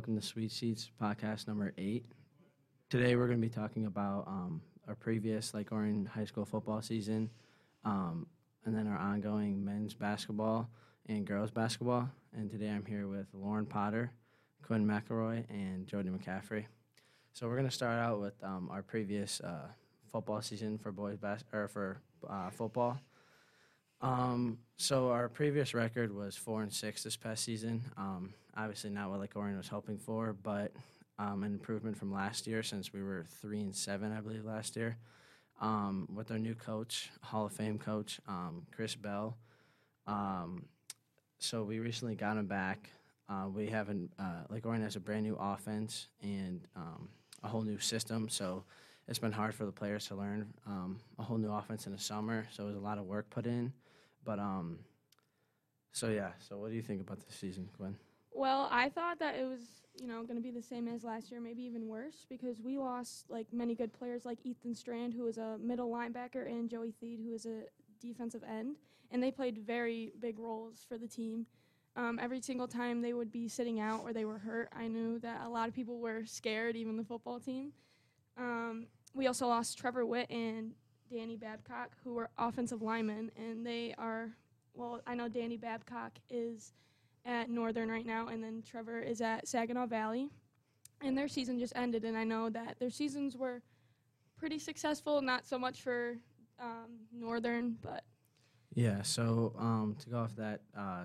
Welcome to Suite Seats podcast number eight. Today, we're going to be talking about um, our previous Lake Orion High School football season, um, and then our ongoing men's basketball and girls basketball. And today, I'm here with Lauren Potter, Quinn McElroy, and Jody McCaffrey. So we're going to start out with um, our previous uh, football season for boys bas- or for uh, football. Um, so our previous record was four and six this past season. Um, obviously not what Lake Orion was hoping for, but um, an improvement from last year since we were three and seven, I believe, last year. Um, with our new coach, Hall of Fame coach, um, Chris Bell. Um, so we recently got him back. Uh, we have an uh, Lake Orion has a brand new offense and a whole new system. So it's been hard for the players to learn um, a whole new offense in the summer. So it was a lot of work put in. But um, so yeah. So what do you think about this season, Gwen? Well, I thought that it was, you know, going to be the same as last year, maybe even worse, because we lost like many good players, like Ethan Strand, who was a middle linebacker, and Joey Theed, who is a defensive end, and they played very big roles for the team. Um, every single time they would be sitting out or they were hurt, I knew that a lot of people were scared, even the football team. Um, we also lost Trevor Witt and Danny Babcock, who were offensive linemen, and they are, well, I know Danny Babcock is at Northern right now, and then Trevor is at Saginaw Valley. And their season just ended, and I know that their seasons were pretty successful, not so much for um, Northern, but Yeah. So um, to go off that, uh,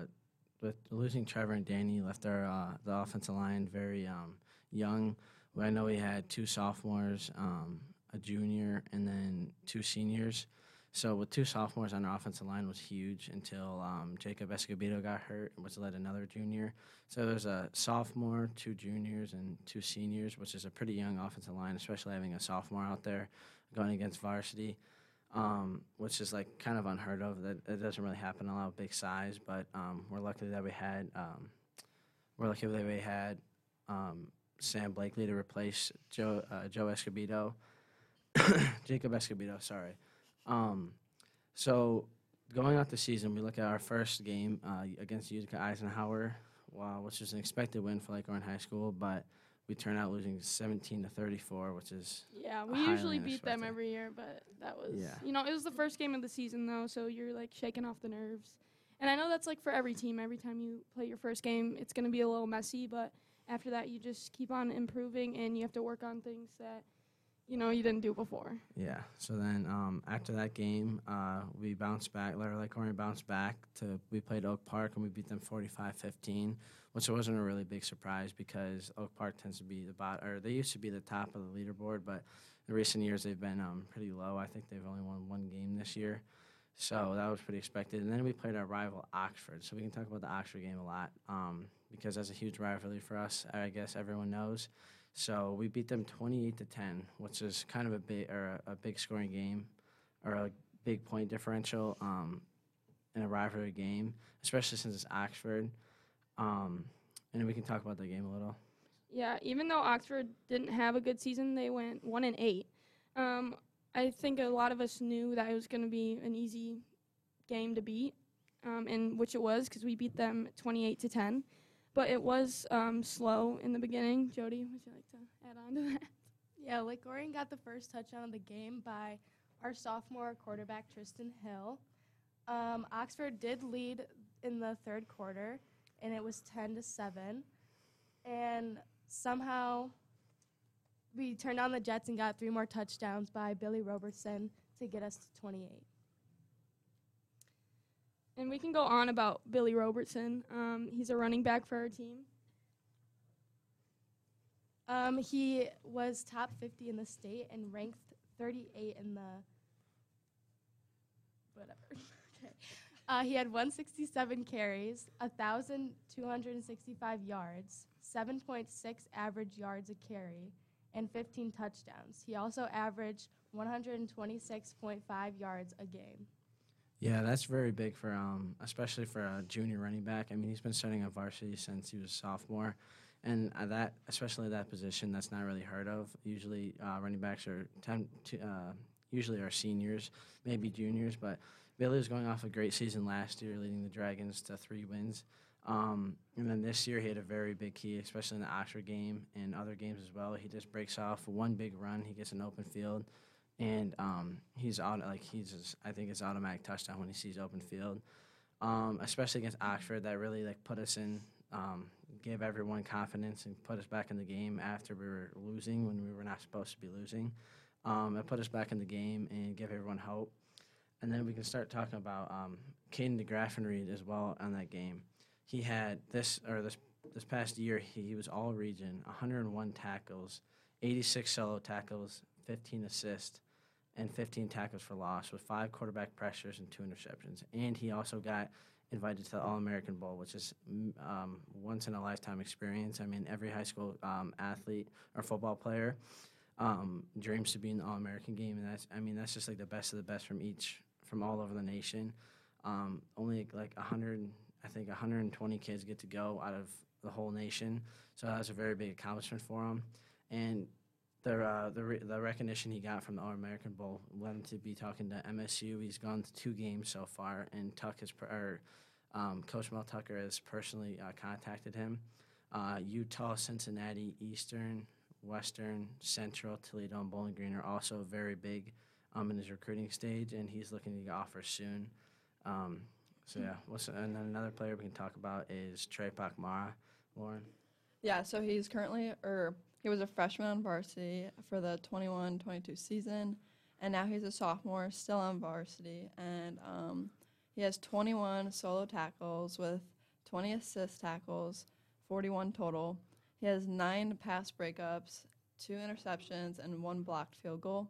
with losing Trevor and Danny, left our uh, the offensive line very um, young. I know we had two sophomores, um, a junior, and then two seniors. So with two sophomores on our offensive line was huge until um, Jacob Escobedo got hurt, which led another junior. So there's a sophomore, two juniors, and two seniors, which is a pretty young offensive line, especially having a sophomore out there going against varsity, um, which is like kind of unheard of. That it doesn't really happen a lot of big size, but um, we're lucky that we had um, we're lucky that we had um, Sam Blakely to replace Joe uh, Joe Escobedo, Jacob Escobedo. Sorry. Um, so going out the season, we look at our first game uh, against Utica Eisenhower, wow, which is an expected win for Lake Orion High School, but we turned out losing 17 to 34, which is yeah, we usually beat them every year, but that was, Yeah. you know, it was the first game of the season though, so you're like shaking off the nerves. And I know that's like for every team. Every time you play your first game, it's going to be a little messy, but after that, you just keep on improving and you have to work on things that, you know, you didn't do before. yeah. So then um, after that game, uh, we bounced back. Larry Lake bounced back to we played Oak Park and we beat them 45-15, which wasn't a really big surprise because Oak Park tends to be the bot or they used to be the top of the leaderboard, but in recent years they've been um, pretty low. I think they've only won one game this year. So that was pretty expected. And then we played our rival Oxford. So we can talk about the Oxford game a lot um, because that's a huge rivalry for us. I guess everyone knows. So we beat them 28 to 10, which is kind of a big or a, a big scoring game or a big point differential um, in a rivalry game, especially since it's Oxford. Um, and we can talk about the game a little. Yeah, even though Oxford didn't have a good season, they went one and eight. Um, I think a lot of us knew that it was going to be an easy game to beat, um, and which it was because we beat them 28 to 10. But it was um, slow in the beginning. Jody, would you like to add on to that? Yeah, Lake Orion got the first touchdown of the game by our sophomore quarterback Tristan Hill. Um, Oxford did lead in the third quarter, and it was ten to seven. And somehow, we turned on the Jets and got three more touchdowns by Billy Robertson to get us to twenty-eight. And we can go on about Billy Robertson. Um, he's a running back for our team. Um, he was top 50 in the state and ranked 38 in the whatever. okay. Uh, he had 167 carries, 1,265 yards, 7.6 average yards a carry, and 15 touchdowns. He also averaged 126.5 yards a game. Yeah, that's very big for um, especially for a junior running back. I mean, he's been starting on varsity since he was a sophomore, and uh, that especially that position that's not really heard of. Usually, uh, running backs are ten to, uh, usually are seniors, maybe juniors. But Billy was going off a great season last year, leading the Dragons to three wins. Um, and then this year he had a very big key, especially in the Oxford game and other games as well. He just breaks off one big run. He gets an open field and um, he's out like he's just, I think it's automatic touchdown when he sees open field, um, especially against Oxford. That really like put us in, um, gave everyone confidence and put us back in the game after we were losing when we were not supposed to be losing. Um, it put us back in the game and gave everyone hope. And then we can start talking about um, Caden DeGraffenreid as well on that game. He had this or this this past year he, he was all region, 101 tackles, 86 solo tackles, 15 assists and 15 tackles for loss with five quarterback pressures and two interceptions. And he also got invited to the All American Bowl, which is um, once in a lifetime experience. I mean, every high school um, athlete or football player um, dreams to be in the All American game, and that's I mean that's just like the best of the best from each from all over the nation. Um, only like 100, I think 120 kids get to go out of the whole nation, so that was a very big accomplishment for him. And the uh, the re- the recognition he got from the All American Bowl led him to be talking to MSU. He's gone to two games so far, and Tuck has or, um, Coach Mel Tucker has personally uh, contacted him. Uh, Utah, Cincinnati, Eastern, Western, Central, Toledo, and Bowling Green are also very big um, in his recruiting stage, and he's looking to get offers soon. Um, so yeah, and then another player we can talk about is Trey Pakmara. Lauren. Yeah, so he's currently, or he was a freshman on varsity for the 21 22 season, and now he's a sophomore, still on varsity. And um, he has 21 solo tackles with 20 assist tackles, 41 total. He has nine pass breakups, two interceptions, and one blocked field goal.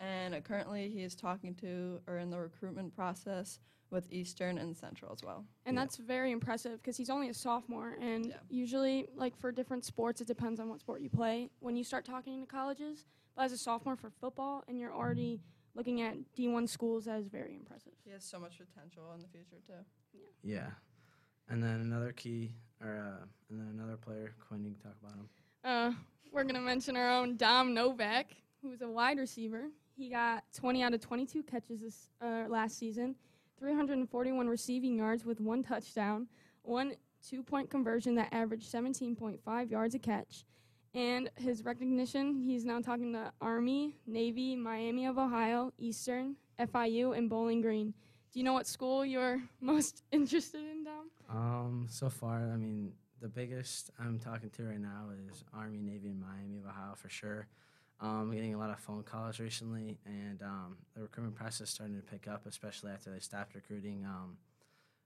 And uh, currently, he is talking to or in the recruitment process with Eastern and Central as well. And Yeah. that's very impressive because he's only a sophomore. And Yeah. usually, like for different sports, it depends on what sport you play when you start talking to colleges. But as a sophomore for football, and you're already looking at D1 schools, that is very impressive. He has so much potential in the future, too. Yeah, and then another key, or uh, and then another player. Quinn, you can talk about him. Uh, we're going to mention our own Dom Novak, who's a wide receiver. He got 20 out of 22 catches this uh, last season, 341 receiving yards with one touchdown, one two point conversion that averaged 17.5 yards a catch. And his recognition, he's now talking to Army, Navy, Miami of Ohio, Eastern, FIU, and Bowling Green. Do you know what school you're most interested in, Dom? Um, so far, I mean, the biggest I'm talking to right now is Army, Navy, and Miami of Ohio for sure. Um, getting a lot of phone calls recently, and um, the recruitment process starting to pick up, especially after they stopped recruiting um,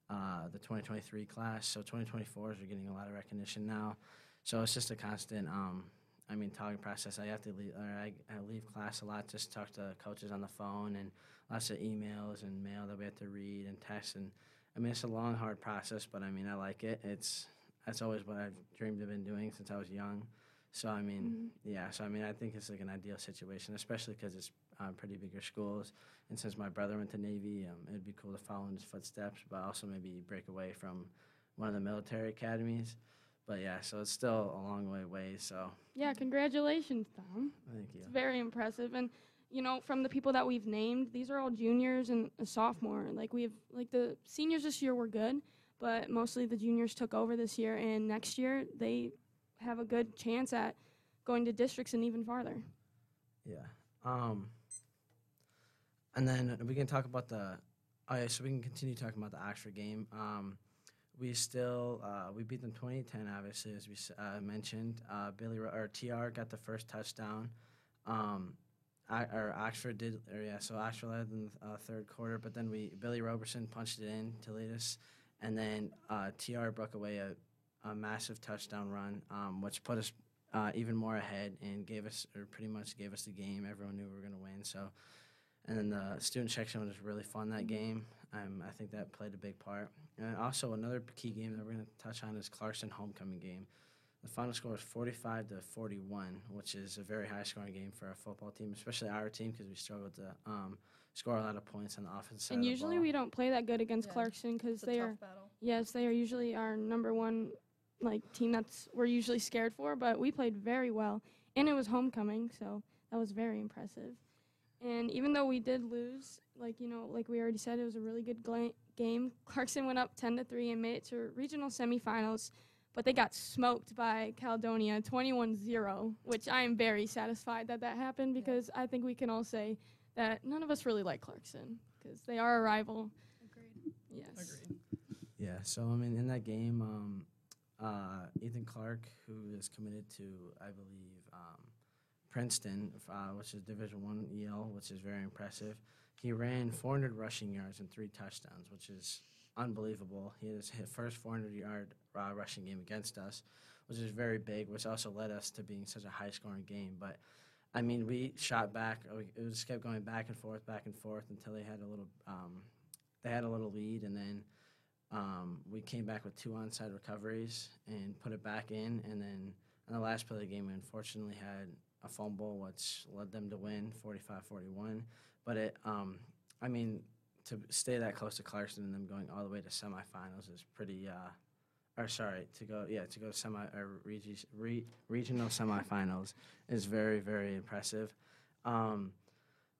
uh, the 2023 class. So 2024s are getting a lot of recognition now. So it's just a constant, um, I mean, talking process. I have to leave, I, I leave class a lot, just talk to coaches on the phone, and lots of emails and mail that we have to read and text. And I mean, it's a long, hard process, but I mean, I like it. It's that's always what I've dreamed of been doing since I was young. So I mean, yeah. So I mean, I think it's like an ideal situation, especially because it's um, pretty bigger schools, and since my brother went to Navy, um, it'd be cool to follow in his footsteps, but also maybe break away from one of the military academies. But yeah, so it's still a long way away. So Yeah, congratulations, Dom. thank you. It's very impressive. And, you know, from the people that we've named, these are all juniors and a sophomore. Like, we have, like, the seniors this year were good, but mostly the juniors took over this year. And next year, they have a good chance at going to districts and even farther. Yeah. Um. And then we can talk about the. Oh yeah, so we can continue talking about the Oxford game. Um, we still uh, we beat them 2010, obviously as we uh, mentioned. Uh, Billy or Tr got the first touchdown. Um, I, or Oxford did, or yeah, so Oxford led in the uh, third quarter, but then we Billy Robertson punched it in to lead us, and then uh, Tr broke away a, a massive touchdown run, um, which put us uh, even more ahead and gave us, or pretty much gave us the game. Everyone knew we were going to win. So, and then the student section was really fun that game. Um, I think that played a big part. And also another key game that we're going to touch on is Clarkston homecoming game. The final score was 45 to 41, which is a very high scoring game for our football team, especially our team because we struggled to um, score a lot of points on the offense side. And of the usually ball. we don't play that good against Yeah. Clarkston because they tough are battle. yes they are usually our number one like team that's we're usually scared for. But we played very well, and it was homecoming, so that was very impressive. And even though we did lose, like you know, like we already said, it was a really good gla- game. Clarkston went up 10 to three and made it to regional semifinals. But they got smoked by Caledonia 21 0, which I am very satisfied that that happened Yeah. because I think we can all say that none of us really like Clarkston because they are a rival. Agreed. Yes. Agreed. Yeah, so I mean, in that game, um, uh, Ethan Clark, who is committed to, I believe, um, Princeton, uh, which is Division One EL, which is very impressive. He ran 400 rushing yards and three touchdowns, which is unbelievable. He had his first 400 yard uh, rushing game against us, which is very big, which also led us to being such a high scoring game. But I mean, we shot back. uh, It just kept going back and forth, back and forth until they had a little. Um, they had a little lead, and then um, we came back with two onside recoveries and put it back in. And then on the last play of the game, we unfortunately had a fumble, which led them to win 45-41. But it, um, I mean, to stay that close to Clarkston and them going all the way to semifinals is pretty. Uh, or sorry, to go yeah to go semi or regi- re, regional semifinals is very very impressive. Um,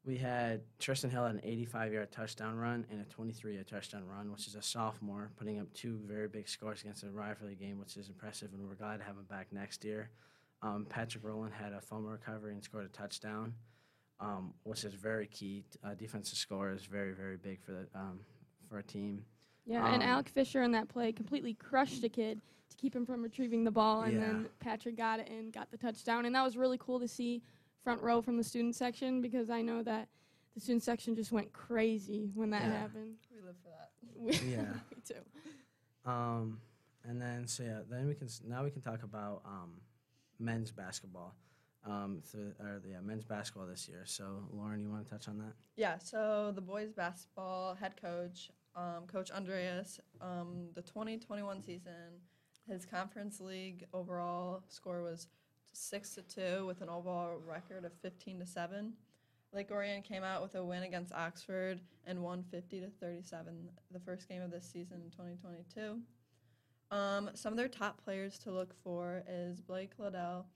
we had Tristan Hill had an 85 yard touchdown run and a 23 yard touchdown run, which is a sophomore, putting up two very big scores against a rivalry game, which is impressive, and we're glad to have him back next year. Um, Patrick Rowland had a fumble recovery and scored a touchdown, um, which is very key. Uh, defensive score is very, very big for the um, for a team. Yeah, and Um, Alec Fisher in that play completely crushed a kid to keep him from retrieving the ball, and Yeah. then Patrick got it and got the touchdown, and that was really cool to see front row from the student section because I know that the student section just went crazy when that Yeah. happened. We live for that. Yeah. Me too. Um, and then so yeah, then we can now we can talk about um, men's basketball. Um, through, or the yeah, men's basketball this year. So Lauren, you want to touch on that? Yeah, so the boys basketball head coach, um, Coach Andreas, um, the 2021 season, his conference league overall score was six to two with an overall record of 15 to seven. Lake Orion came out with a win against Oxford and won 50 to 37, the first game of this season in 2022. Um, some of their top players to look for is Blake Liddell.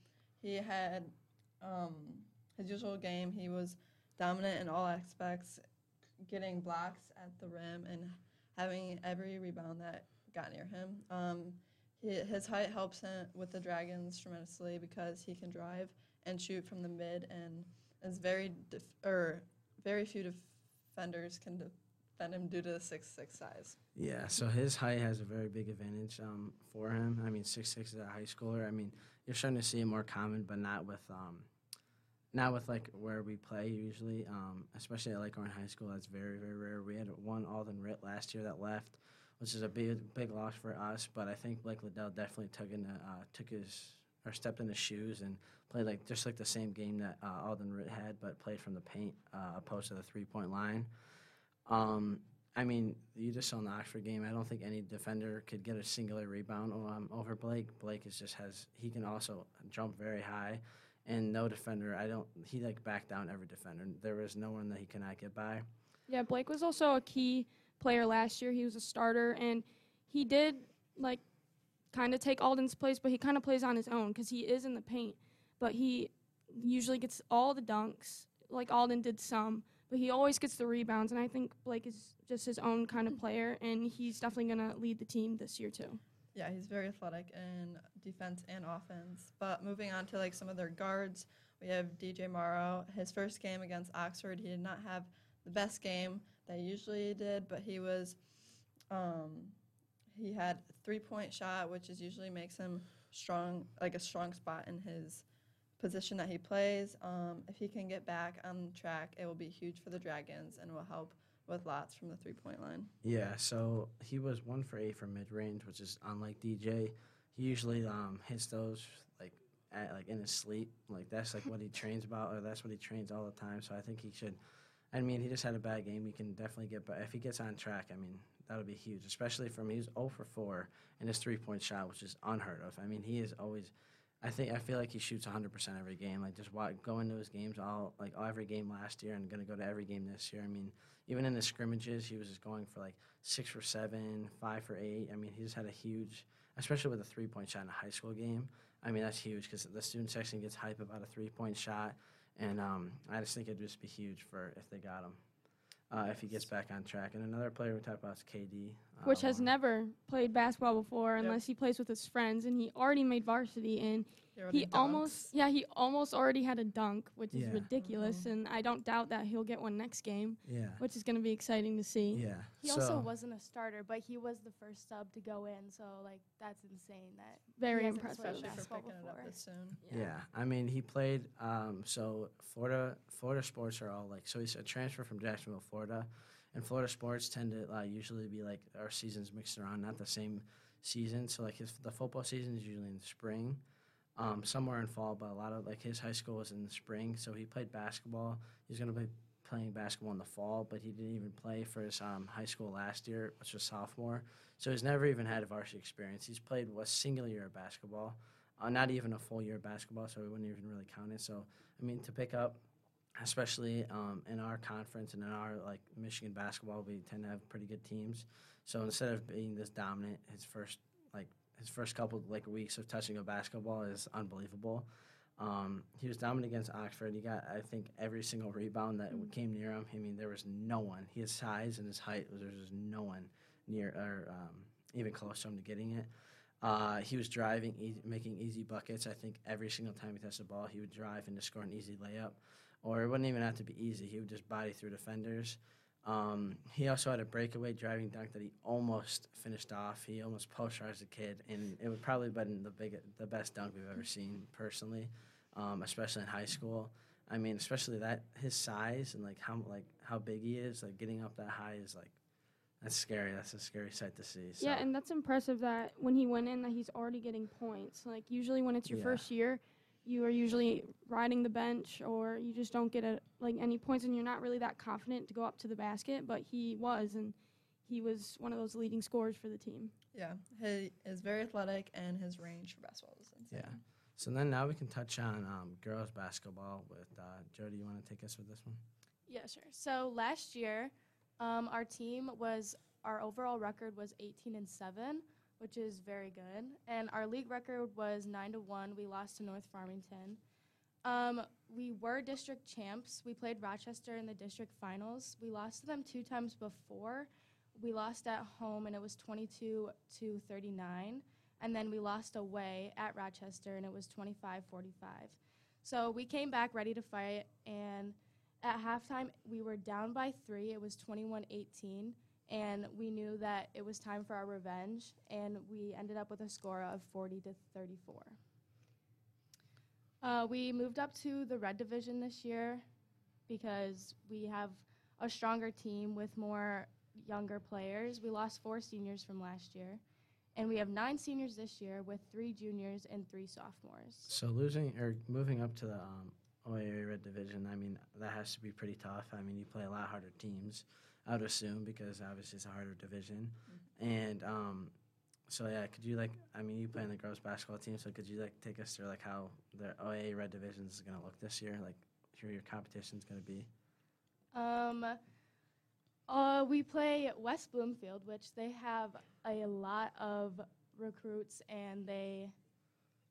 He had um, his usual game. He was dominant in all aspects, getting blocks at the rim and having every rebound that got near him. Um, he, his height helps him with the Dragons tremendously because he can drive and shoot from the mid, and is very def- or very few defenders can defend him due to the six six size. Yeah, so his height has a very big advantage um, for him. I mean, six six is a high schooler. I mean, you're starting to see it more common, but not with um, not with like where we play usually. Um, especially at Lakeland High School, that's very very rare. We had one Alden Ritt last year that left, which is a big big loss for us. But I think Blake Liddell definitely took in uh, took his or stepped in his shoes and played like just like the same game that uh, Alden Ritt had, but played from the paint uh, opposed to the three point line. Um, I mean, you just saw in the Oxford game. I don't think any defender could get a singular rebound um, over Blake. Blake is just has he can also jump very high, and no defender. I don't. He like backed down every defender. There was no one that he could not get by. Yeah, Blake was also a key player last year. He was a starter, and he did like kind of take Alden's place, but he kind of plays on his own because he is in the paint. But he usually gets all the dunks, like Alden did some, but he always gets the rebounds. And I think Blake is just his own kind of player, and he's definitely going to lead the team this year too. Yeah, he's very athletic in defense and offense. But moving on to like some of their guards, we have DJ Morrow. His first game against Oxford, he did not have the best game he usually did, but he was um, he had three point shot, which is usually makes him strong, like a strong spot in his position that he plays. Um, if he can get back on track, it will be huge for the Dragons and will help with lots from the three point line. Yeah, so he was one for eight from mid range, which is unlike DJ. He usually um, hits those like at, like in his sleep. Like that's like what he trains about, or that's what he trains all the time. So I think he should. I mean, he just had a bad game. He can definitely get, but if he gets on track, I mean, that'll be huge, especially for from he's 0 for 4 in his three point shot, which is unheard of. I mean, he is always. I think I feel like he shoots 100 percent every game. Like just go into his games all like every game last year and gonna go to every game this year. I mean, even in the scrimmages, he was just going for like six for seven, five for eight. I mean, he just had a huge, especially with a three point shot in a high school game. I mean, that's huge because the student section gets hype about a three point shot, and um, I just think it'd just be huge for if they got him. Uh, if he gets back on track, and another player we talked about is KD, uh, which has Lauren. never played basketball before unless he plays with his friends and he already made varsity and he dunks. almost yeah he almost already had a dunk which is Yeah. ridiculous and i don't doubt that he'll get one next game Yeah, which is going to be exciting to see yeah. He so, also wasn't a starter, but he was the first sub to go in. So like that's insane. That very impressive especially for basketball picking it up before. this soon. Yeah, I mean, he played. Um, so Florida, Florida sports are all like. So he's a transfer from Jacksonville, Florida, and Florida sports tend to uh, usually be like our seasons mixed around, not the same season. So like his the football season is usually in the spring, um, somewhere in fall, but a lot of like his high school was in the spring. So he played basketball. He's gonna be playing basketball in the fall, but he didn't even play for his um, high school last year, which was sophomore. So he's never even had a varsity experience. He's played a single year of basketball uh, not even a full year of basketball, so we wouldn't even really count it. So, I mean, to pick up, especially um, in our conference and in our like Michigan basketball, we tend to have pretty good teams. So instead of being this dominant, his first like his first couple like weeks of touching a basketball is unbelievable. Um, he was dominant against Oxford. He got, I think, every single rebound that came near him. I mean, there was no one. His size and his height, there was just no one near or um, even close to him to getting it. Uh, he was driving, easy, making easy buckets. I think every single time he touched the ball, he would drive and just score an easy layup. Or it wouldn't even have to be easy. He would just body through defenders. Um, he also had a breakaway driving dunk that he almost finished off. He almost posterized the kid, and it would probably been the big, the best dunk we've ever seen personally, um, especially in high school. I mean, especially that his size and like how like how big he is, like getting up that high is like that's scary. That's a scary sight to see. So. yeah and that's impressive that when he went in that he's already getting points like usually when it's your Yeah. first year you are usually riding the bench or you just don't get a, like any points and you're not really that confident to go up to the basket but he was and he was one of those leading scorers for the team Yeah, he is very athletic, and his range for basketball is insane. Yeah. So then now we can touch on um, girls basketball with uh, Jody. You want to take us with this one? Yeah, sure. So last year, um, our team was our overall record was 18 and seven, which is very good, and our league record was nine to one. We lost to North Farmington. Um, we were district champs. We played Rochester in the district finals. We lost to them two times before. We lost at home, and it was 22 to 39. And then we lost away at Rochester, and it was 25 45. So we came back ready to fight, and at halftime, we were down by three. It was 21 18. And we knew that it was time for our revenge. And we ended up with a score of 40 to 34. Uh, we moved up to the red division this year because we have a stronger team with more younger players. We lost four seniors from last year. And we have nine seniors this year with three juniors and three sophomores. So losing or moving up to the um, Red Division, I mean that has to be pretty tough. I mean you play a lot harder teams, I would assume, because obviously it's a harder division. And um, so yeah, could you like? I mean you play in the girls basketball team, so could you like take us through like how the OAA Red Division is going to look this year? Like who your competition's going to be? Um, uh, we play West Bloomfield, which they have a lot of recruits and they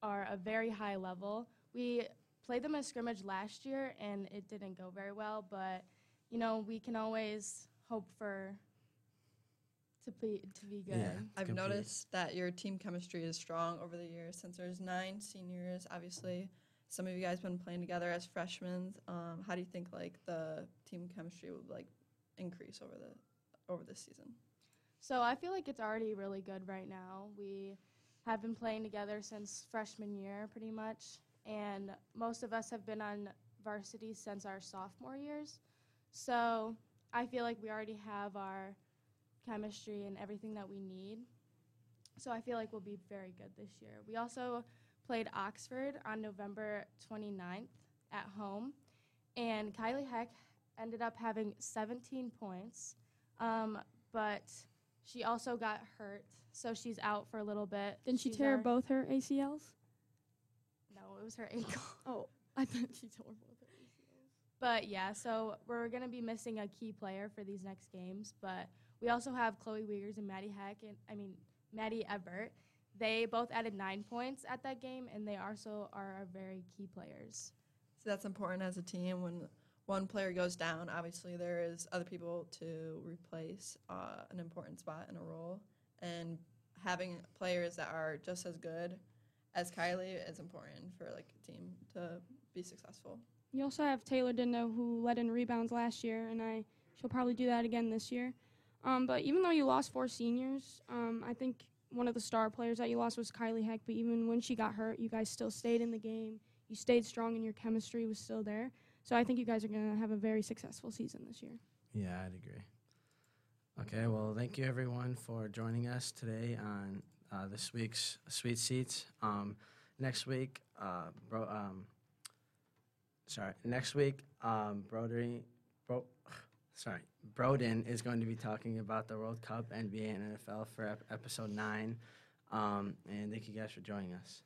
are a very high level. We played them in scrimmage last year and it didn't go very well, but you know we can always hope for to be to be good. Yeah. I've compete. noticed that your team chemistry is strong over the years since there's nine seniors. Obviously, some of you guys been playing together as freshmen. Um, how do you think like the team chemistry would like increase over the over this season? So I feel like it's already really good right now. We have been playing together since freshman year, pretty much, and most of us have been on varsity since our sophomore years. So I feel like we already have our chemistry and everything that we need. So I feel like we'll be very good this year. We also played Oxford on November 29th at home, and Kylie Heck ended up having 17 points, um, but She also got hurt, so she's out for a little bit. Didn't she tear both her ACLs? No, it was her ankle. Oh, I thought she tore both her ACLs. But yeah, so we're gonna be missing a key player for these next games. But we also have Chloe Wiegers and Maddie Heck, and I mean Maddie Ebert. They both added nine points at that game, and they also are our very key players. So that's important as a team when one player goes down. Obviously, there is other people to replace uh, an important spot in a role, and having players that are just as good as Kylie is important for like a team to be successful. You also have Taylor Dindo, who led in rebounds last year, and I she'll probably do that again this year. Um, but even though you lost four seniors, um, I think one of the star players that you lost was Kylie Heck. But even when she got hurt, you guys still stayed in the game. You stayed strong, and your chemistry was still there. So I think you guys are going to have a very successful season this year. Yeah, I'd agree. Okay, well, thank you everyone for joining us today on uh, this week's Suite Seats. Um, next week, uh, bro, um, sorry, next week, um, Broderick, bro, sorry, Broden is going to be talking about the World Cup, NBA, and NFL for ep- episode nine. Um, and thank you guys for joining us.